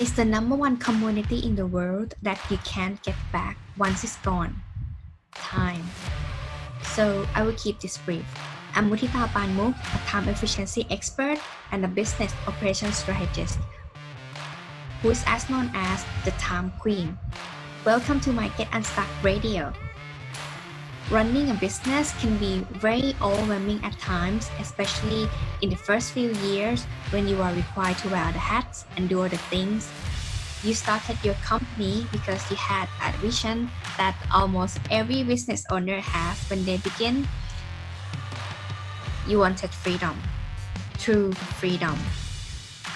is the number one community in the world that you can't get back once it's gone time. So I will keep this brief. I'm Mutita Panmuk, a time efficiency expert and a business operations strategist who is as known as the time queen. Welcome to my Get Unstuck Radio. Running a business can be very overwhelming at times, especially in the first few years when you are required to wear the hats and do other things. You started your company because you had that vision that almost every business owner has when they begin. You wanted freedom, true freedom.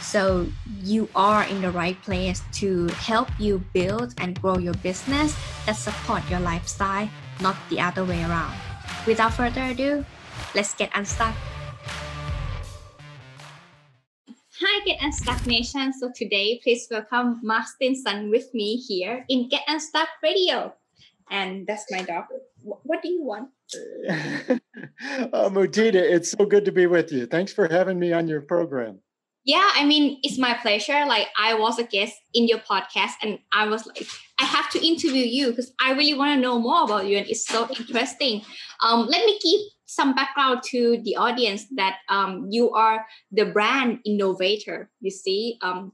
So you are in the right place to help you build and grow your business that support your lifestyle, not the other way around. Without further ado, let's get unstuck. Hi, Get Unstuck Nation. So today, please welcome Mark Stinson with me here in Get Unstuck Radio. And that's my dog. What do you want? Uh, oh, Mutita, it's so good to be with you. Thanks for having me on your program. Yeah, I mean, it's my pleasure. Like, I was a guest in your podcast, and I was like, I have to interview you because I really want to know more about you, and it's so interesting. Um, let me give some background to the audience that um, you are the brand innovator. You see, um,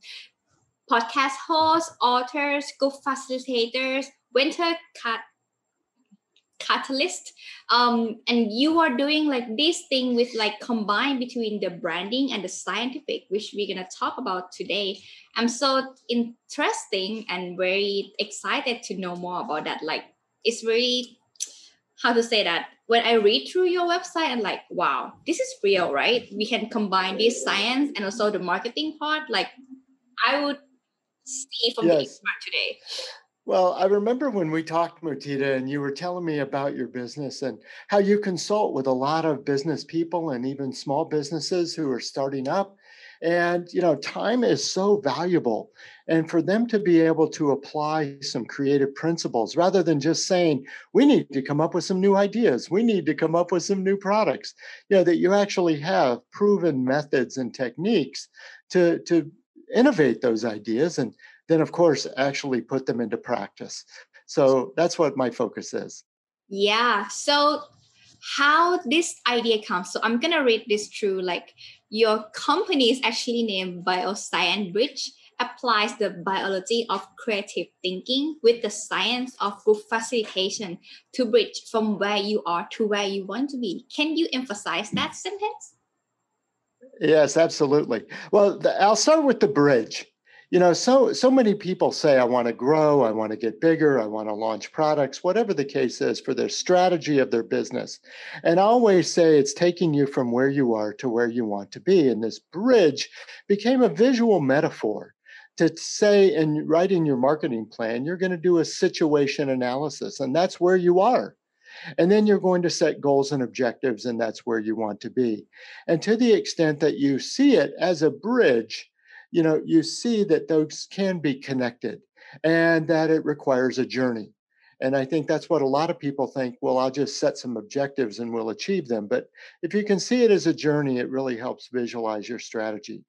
podcast hosts, authors, group facilitators, winter catalyst. Um, and you are doing like this thing with like combine between the branding and the scientific which we're gonna talk about today. I'm so interesting and very excited to know more about that. Like it's really how to say that? When i read through your website and like wow this is real right? We can combine this science and also the marketing part. Like i would see from yes. the expert today well, I remember when we talked, Mutita, and you were telling me about your business and how you consult with a lot of business people and even small businesses who are starting up. And, you know, time is so valuable. And for them to be able to apply some creative principles rather than just saying, we need to come up with some new ideas, we need to come up with some new products, you know, that you actually have proven methods and techniques to, to innovate those ideas and then of course actually put them into practice. So that's what my focus is. Yeah so how this idea comes so i'm gonna read this through like your company is actually named bioscience bridge applies the biology of creative thinking with the science of group facilitation to bridge from where you are to where you want to be. Can you emphasize that sentence? Yes absolutely. Well the, i'll start with the bridge you know so so many people say i want to grow i want to get bigger i want to launch products whatever the case is for their strategy of their business. And i always say it's taking you from where you are to where you want to be. And this bridge became a visual metaphor to say in writing your marketing plan you're going to do a situation analysis and that's where you are. And then you're going to set goals and objectives and that's where you want to be. And to the extent that you see it as a bridge you know, you see that those can be connected and that it requires a journey. And I think that's what a lot of people think, well, I'll just set some objectives and we'll achieve them. But if you can see it as a journey, it really helps visualize your strategy.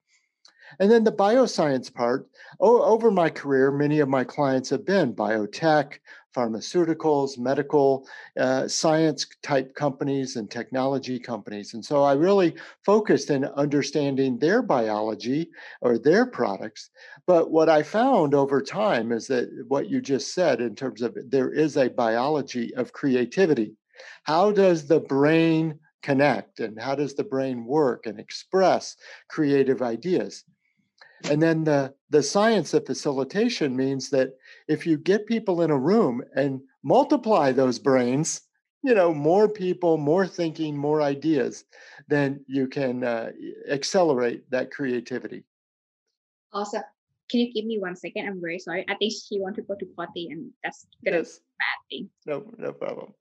And then the bioscience part, over my career, many of my clients have been biotech, pharmaceuticals, medical, uh, science type companies, and technology companies. And so I really focused in understanding their biology or their products. But what I found over time is that what you just said, in terms of there is a biology of creativity. How does the brain connect and how does the brain work and express creative ideas? And then the, the science of facilitation means that if you get people in a room and multiply those brains, you know, more people, more thinking, more ideas, then you can uh, accelerate that creativity. Awesome. can you give me one second? I'm very sorry. I think she wanted to go to party, and that's gonna yes. bad thing. No, no problem.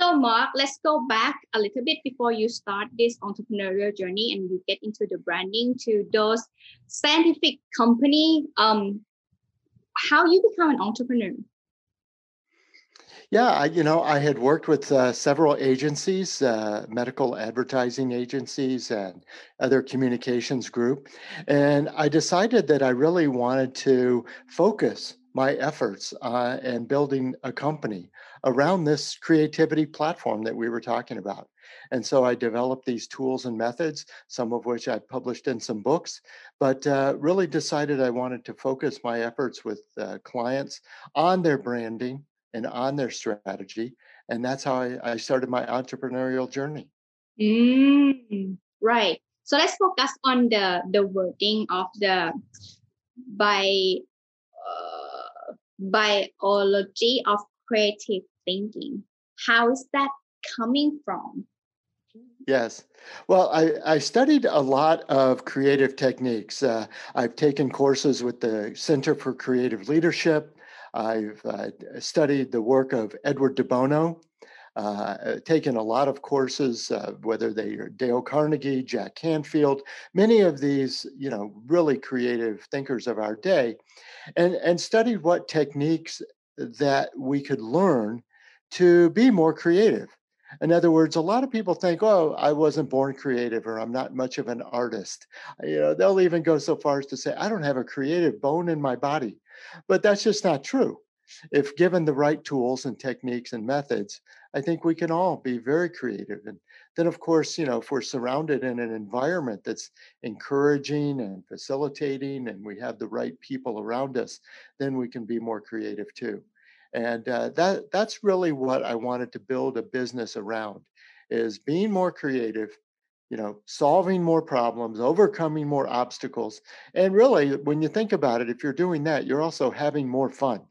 So, Mark, let's go back a little bit before you start this entrepreneurial journey and you get into the branding to those scientific company. Um, how you become an entrepreneur? Yeah, I, you know, I had worked with uh, several agencies, uh, medical advertising agencies, and other communications group, and I decided that I really wanted to focus my efforts uh, and building a company around this creativity platform that we were talking about. And so I developed these tools and methods, some of which I published in some books, but uh, really decided I wanted to focus my efforts with uh, clients on their branding and on their strategy. And that's how I, I started my entrepreneurial journey. Mm, right. So let's focus on the the wording of the by uh, biology of creative thinking. How is that coming from? Yes. Well, I, I studied a lot of creative techniques. Uh, I've taken courses with the Center for Creative Leadership. I've uh, studied the work of Edward de Bono, uh, taken a lot of courses, uh, whether they are Dale Carnegie, Jack Canfield, many of these, you know, really creative thinkers of our day, and, and studied what techniques that we could learn to be more creative. In other words, a lot of people think, "Oh, I wasn't born creative," or "I'm not much of an artist." You know, they'll even go so far as to say, "I don't have a creative bone in my body," but that's just not true. If given the right tools and techniques and methods, I think we can all be very creative. And then, of course, you know, if we're surrounded in an environment that's encouraging and facilitating, and we have the right people around us, then we can be more creative too. And uh, that that's really what i wanted to build a business around is being more creative you know solving more problems overcoming more obstacles. And really when you think about it if you're doing that you're also having more fun.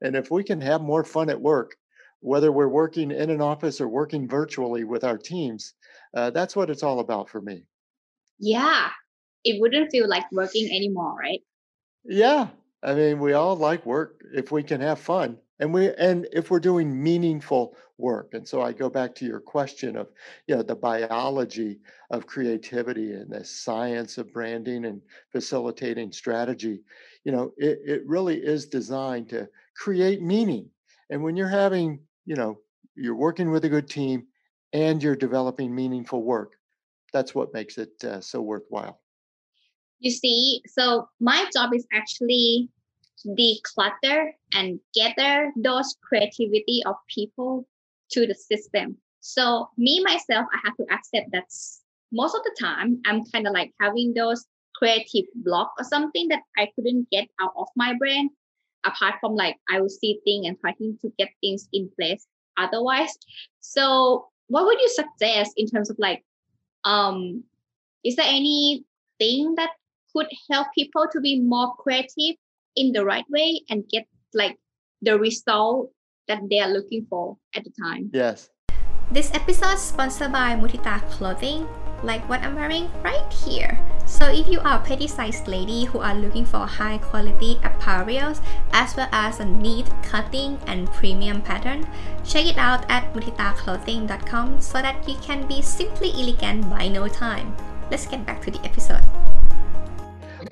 And if we can have more fun at work whether we're working in an office or working virtually with our teams uh, that's what it's all about for me. Yeah it wouldn't feel like working anymore right? Yeah i mean we all like work if we can have fun and we and if we're doing meaningful work and so i go back to your question of you know the biology of creativity and the science of branding and facilitating strategy you know it, it really is designed to create meaning and when you're having you know you're working with a good team and you're developing meaningful work that's what makes it uh, so worthwhile you see so my job is actually declutter and gather those creativity of people to the system. So me myself, I have to accept that most of the time I'm kind of like having those creative block or something that I couldn't get out of my brain. Apart from like I was sitting and trying to get things in place otherwise. So what would you suggest in terms of like um is there anything that could help people to be more creative in the right way and get like the result that they are looking for at the time. Yes. This episode is sponsored by Mutita Clothing, like what I'm wearing right here. So if you are a petty sized lady who are looking for high quality apparels as well as a neat cutting and premium pattern, check it out at mutitaclothing.com so that you can be simply elegant by no time. Let's get back to the episode.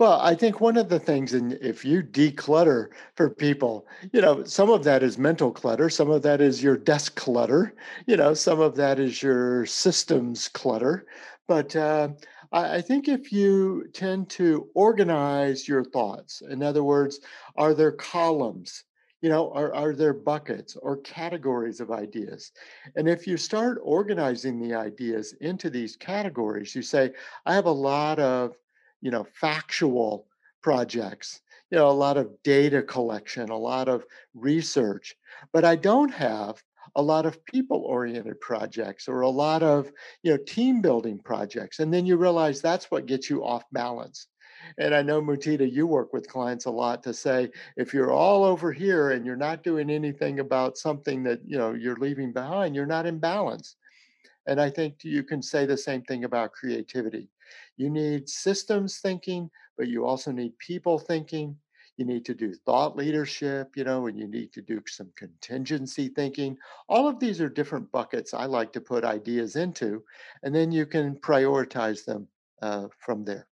Well, I think one of the things, and if you declutter for people, you know, some of that is mental clutter, some of that is your desk clutter, you know, some of that is your systems clutter. But uh, I, think if you tend to organize your thoughts, in other words, are there columns? You know, are, are there buckets or categories of ideas? And if you start organizing the ideas into these categories, you say, I have a lot of you know, factual projects, you know, a lot of data collection, a lot of research, but I don't have a lot of people oriented projects or a lot of, you know, team building projects. And then you realize that's what gets you off balance. And I know Mutita, you work with clients a lot to say if you're all over here and you're not doing anything about something that you know you're leaving behind, you're not in balance. And I think you can say the same thing about creativity. You need systems thinking, but you also need people thinking. You need to do thought leadership, you know, and you need to do some contingency thinking. All of these are different buckets I like to put ideas into, and then you can prioritize them uh, from there.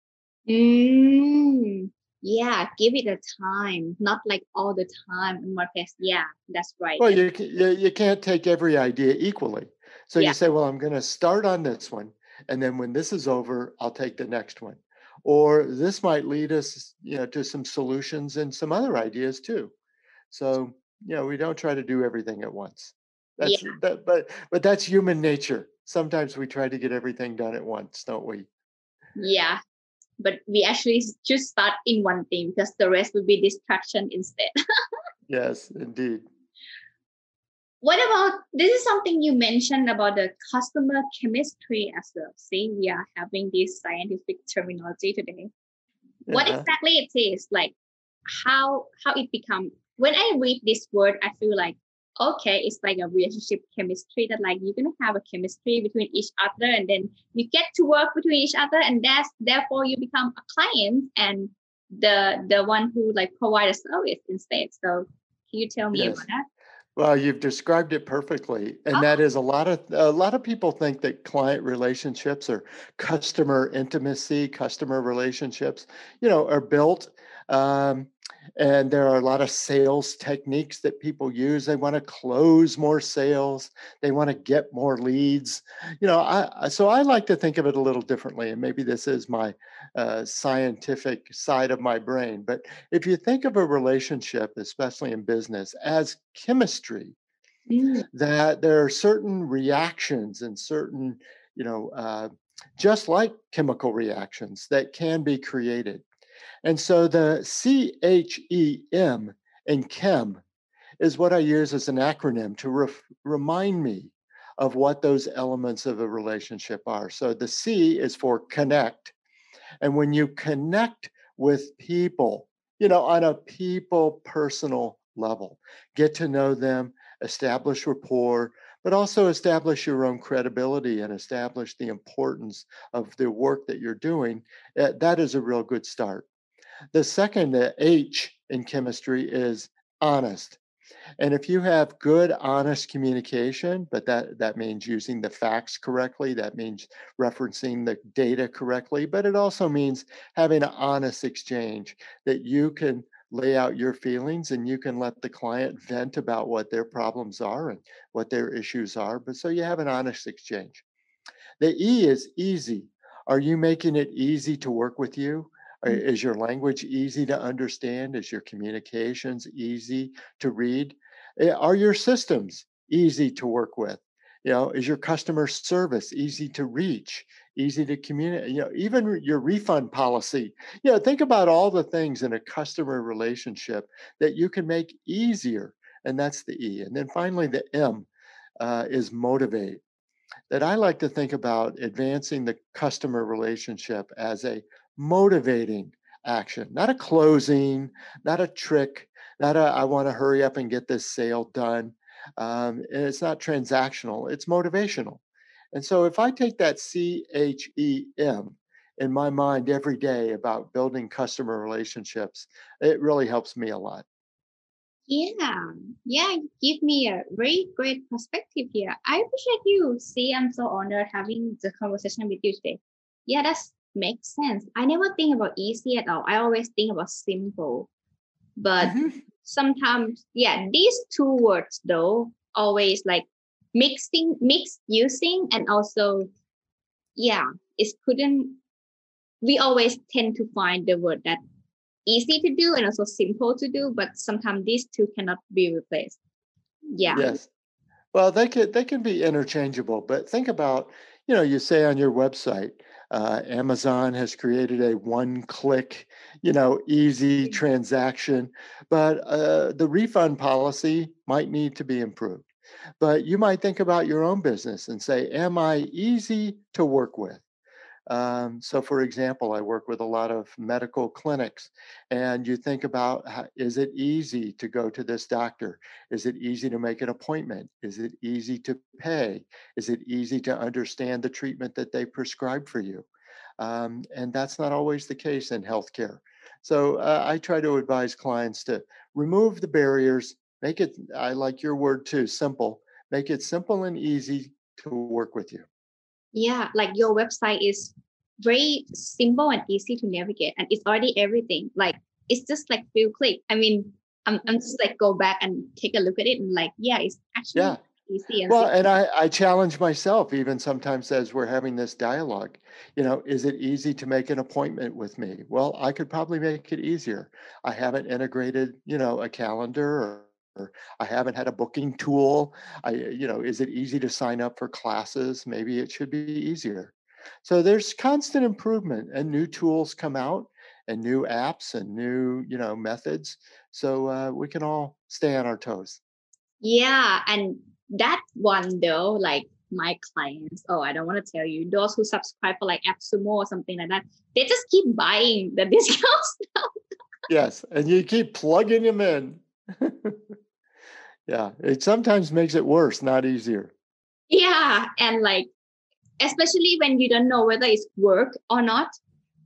Mm, yeah give it a time not like all the time place yeah that's right well you, you, you can't take every idea equally so yeah. you say well i'm going to start on this one and then when this is over i'll take the next one or this might lead us you know to some solutions and some other ideas too. So you know we don't try to do everything at once. That's yeah. that, but but that's human nature. Sometimes we try to get everything done at once don't we? Yeah but we actually just start in one thing because the rest will be distraction instead. Yes indeed what about this is something you mentioned about the customer chemistry as well see we are having this scientific terminology today uh-huh. what exactly it is like how how it become when i read this word i feel like okay, it's like a relationship chemistry that like you're gonna have a chemistry between each other and then you get to work between each other and that's therefore you become a client and the the one who like provide a service instead. So can you tell me yes. about that? Well, you've described it perfectly, and oh. that is a lot of a lot of people think that client relationships or customer intimacy, customer relationships, you know, are built um, and there are a lot of sales techniques that people use. They want to close more sales. They want to get more leads. You know, I, so I like to think of it a little differently. And maybe this is my uh, scientific side of my brain. But if you think of a relationship, especially in business, as chemistry, mm. that there are certain reactions and certain, you know, uh, just like chemical reactions that can be created. And so the CHEM in CHEM is what I use as an acronym to re- remind me of what those elements of a relationship are. So the C is for connect. And when you connect with people, you know, on a people personal level, get to know them, establish rapport, but also establish your own credibility and establish the importance of the work that you're doing. Eh, that is a real good start. The second, the H in chemistry is honest. And if you have good, honest communication, but that, that means using the facts correctly, that means referencing the data correctly, but it also means having an honest exchange that you can lay out your feelings and you can let the client vent about what their problems are and what their issues are. But so you have an honest exchange. The E is easy. Are you making it easy to work with you? Mm. Is your language easy to understand? Is your communications easy to read? Eh, are your systems easy to work with? You know, is your customer service easy to reach, easy to communicate? You know, even your refund policy. You know, think about all the things in a customer relationship that you can make easier, and that's the E. And then finally, the M uh, is motivate. That I like to think about advancing the customer relationship as a motivating action, not a closing, not a trick, not a I want to hurry up and get this sale done. Um, and it's not transactional, it's motivational. And so if I take that C H E M in my mind every day about building customer relationships, it really helps me a lot. Yeah, yeah, give me a very great perspective here. I appreciate you. See, I'm so honored having the conversation with you today. Yeah, that's makes sense. I never think about easy at all. I always think about simple. But mm-hmm. sometimes, yeah, these two words though, always like mixing, mixed using, and also, yeah, it couldn't. We always tend to find the word that easy to do and also simple to do, but sometimes these two cannot be replaced. Yeah. Yes. Well, they can they can be interchangeable, but think about, you know, you say on your website, uh, Amazon has created a one-click, you know, easy mm-hmm. transaction, but uh, the refund policy might need to be improved. But you might think about your own business and say, "Am I easy to work with?" Um, so, for example, I work with a lot of medical clinics, and you think about is it easy to go to this doctor? Is it easy to make an appointment? Is it easy to pay? Is it easy to understand the treatment that they prescribe for you? Um, and that's not always the case in healthcare. So, uh, I try to advise clients to remove the barriers, make it, I like your word too, simple, make it simple and easy to work with you yeah like your website is very simple and easy to navigate and it's already everything like it's just like few click. I mean, I'm, I'm just like go back and take a look at it and like, yeah, it's actually yeah. easy. And well, and I, I challenge myself even sometimes as we're having this dialogue, you know, is it easy to make an appointment with me? Well, I could probably make it easier. I haven't integrated, you know, a calendar or I haven't had a booking tool. I, you know, is it easy to sign up for classes? Maybe it should be easier. So there's constant improvement and new tools come out and new apps and new, you know, methods. So uh, we can all stay on our toes. Yeah. And that one though, like my clients, oh, I don't want to tell you, those who subscribe for like AppSumo or something like that, they just keep buying the discounts now. yes. And you keep plugging them in. Yeah. It sometimes makes it worse, not easier. Yeah. And like, especially when you don't know whether it's work or not,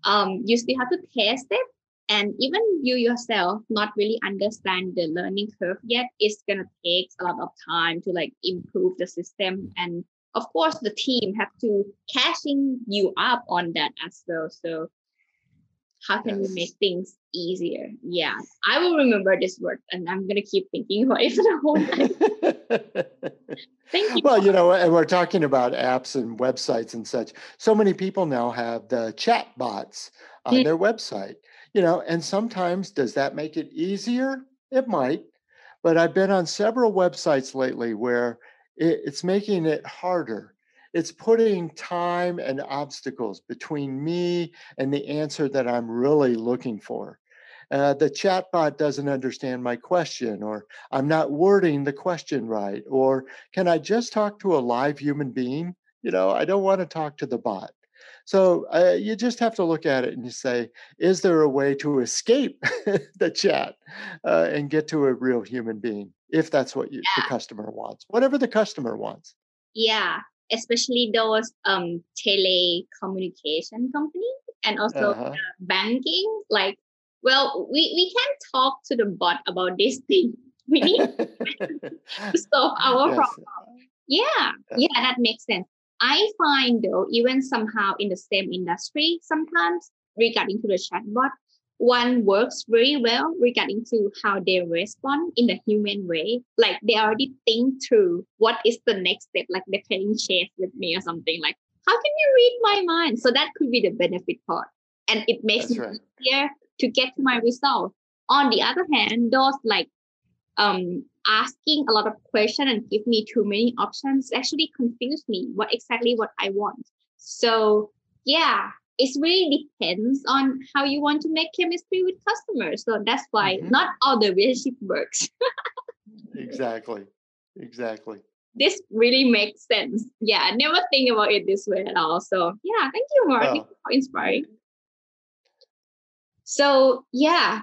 um, you still have to test it and even you yourself not really understand the learning curve yet it's going to take a lot of time to like improve the system and of course the team have to catching you up on that as well so how can yes. we make things easier yeah i will remember this word and i'm going to keep thinking about it for the whole time thank you well you know and we're talking about apps and websites and such so many people now have the chat bots on mm-hmm. their website you know, and sometimes does that make it easier? It might, but I've been on several websites lately where it, it's making it harder. It's putting time and obstacles between me and the answer that I'm really looking for. Uh, the chatbot doesn't understand my question, or I'm not wording the question right, or can I just talk to a live human being? You know, I don't want to talk to the bot. So uh, you just have to look at it and you say, is there a way to escape the chat uh, and get to a real human being if that's what you, yeah. the customer wants, whatever the customer wants? Yeah, especially those um, telecommunication companies and also uh-huh. banking. Like, well, we, we can talk to the bot about this thing. We need to solve our yes. problem. Yeah, yeah, that makes sense. I find though, even somehow in the same industry, sometimes regarding to the chatbot, one works very well regarding to how they respond in the human way. Like they already think through what is the next step, like they're playing chess with me or something. Like, how can you read my mind? So that could be the benefit part. And it makes That's it right. easier to get to my result. On the other hand, those like um asking a lot of questions and give me too many options actually confuse me what exactly what I want. So yeah, it really depends on how you want to make chemistry with customers. So that's why mm-hmm. not all the relationship works. exactly. Exactly. This really makes sense. Yeah, I never think about it this way at all. So yeah, thank you, Mark. Oh. for inspiring. So yeah,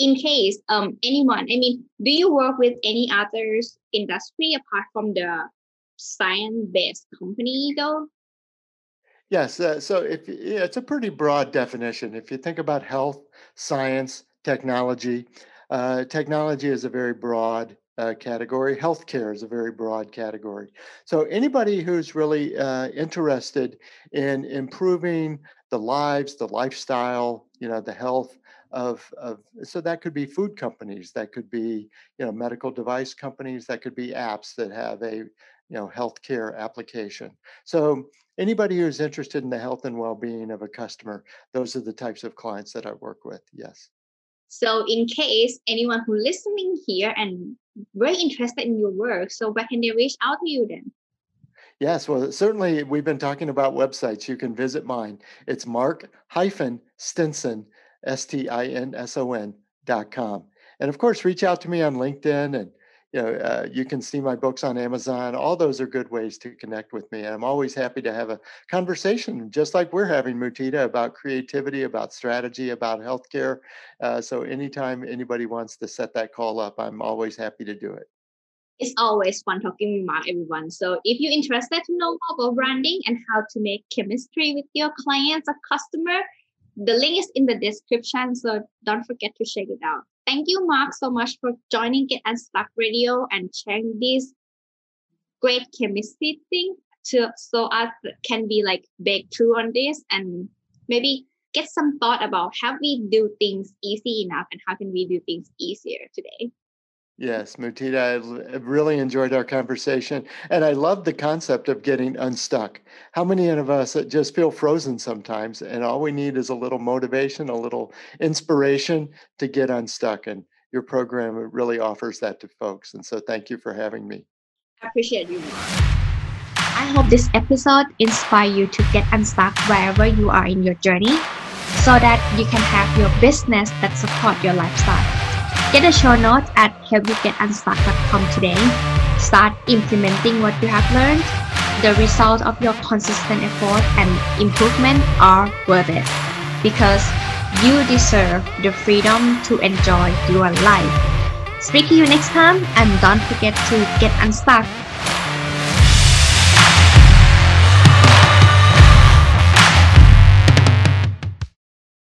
in case um anyone i mean do you work with any others industry apart from the science based company though yes uh, so if yeah, it's a pretty broad definition if you think about health science technology uh, technology is a very broad uh, category. Healthcare is a very broad category. So anybody who's really uh, interested in improving the lives, the lifestyle, you know, the health of, of so that could be food companies that could be you know medical device companies that could be apps that have a you know healthcare application so anybody who's interested in the health and well-being of a customer those are the types of clients that i work with yes so in case anyone who listening here and very interested in your work so where can they reach out to you then Yes, well, certainly we've been talking about websites. You can visit mine. It's mark hyphen Stinson S-T-I-N-S-O-N dot com. And of course, reach out to me on LinkedIn and you know, uh, you can see my books on Amazon. All those are good ways to connect with me. And I'm always happy to have a conversation, just like we're having, Mutita, about creativity, about strategy, about healthcare. Uh, so anytime anybody wants to set that call up, I'm always happy to do it. It's always fun talking with Mark, everyone. So if you're interested to know more about branding and how to make chemistry with your clients or customer, the link is in the description, so don't forget to check it out. Thank you, Mark, so much for joining Get Unstuck Radio and sharing this great chemistry thing to so us can be like breakthrough on this and maybe get some thought about how we do things easy enough and how can we do things easier today. Yes, Mutita, I've really enjoyed our conversation. And I love the concept of getting unstuck. How many of us uh, just feel frozen sometimes? And all we need is a little motivation, a little inspiration to get unstuck. And your program uh, really offers that to folks. And so thank you for having me. I appreciate you. I hope this episode inspire you to get unstuck wherever you are in your journey so that you can have your business that support your lifestyle. Get the show notes at helpyougetunstuck.com today. Start implementing what you have learned. The result of your consistent effort and improvement are worth it because you deserve the freedom to enjoy your life. Speak to you next time and don't forget to get unstuck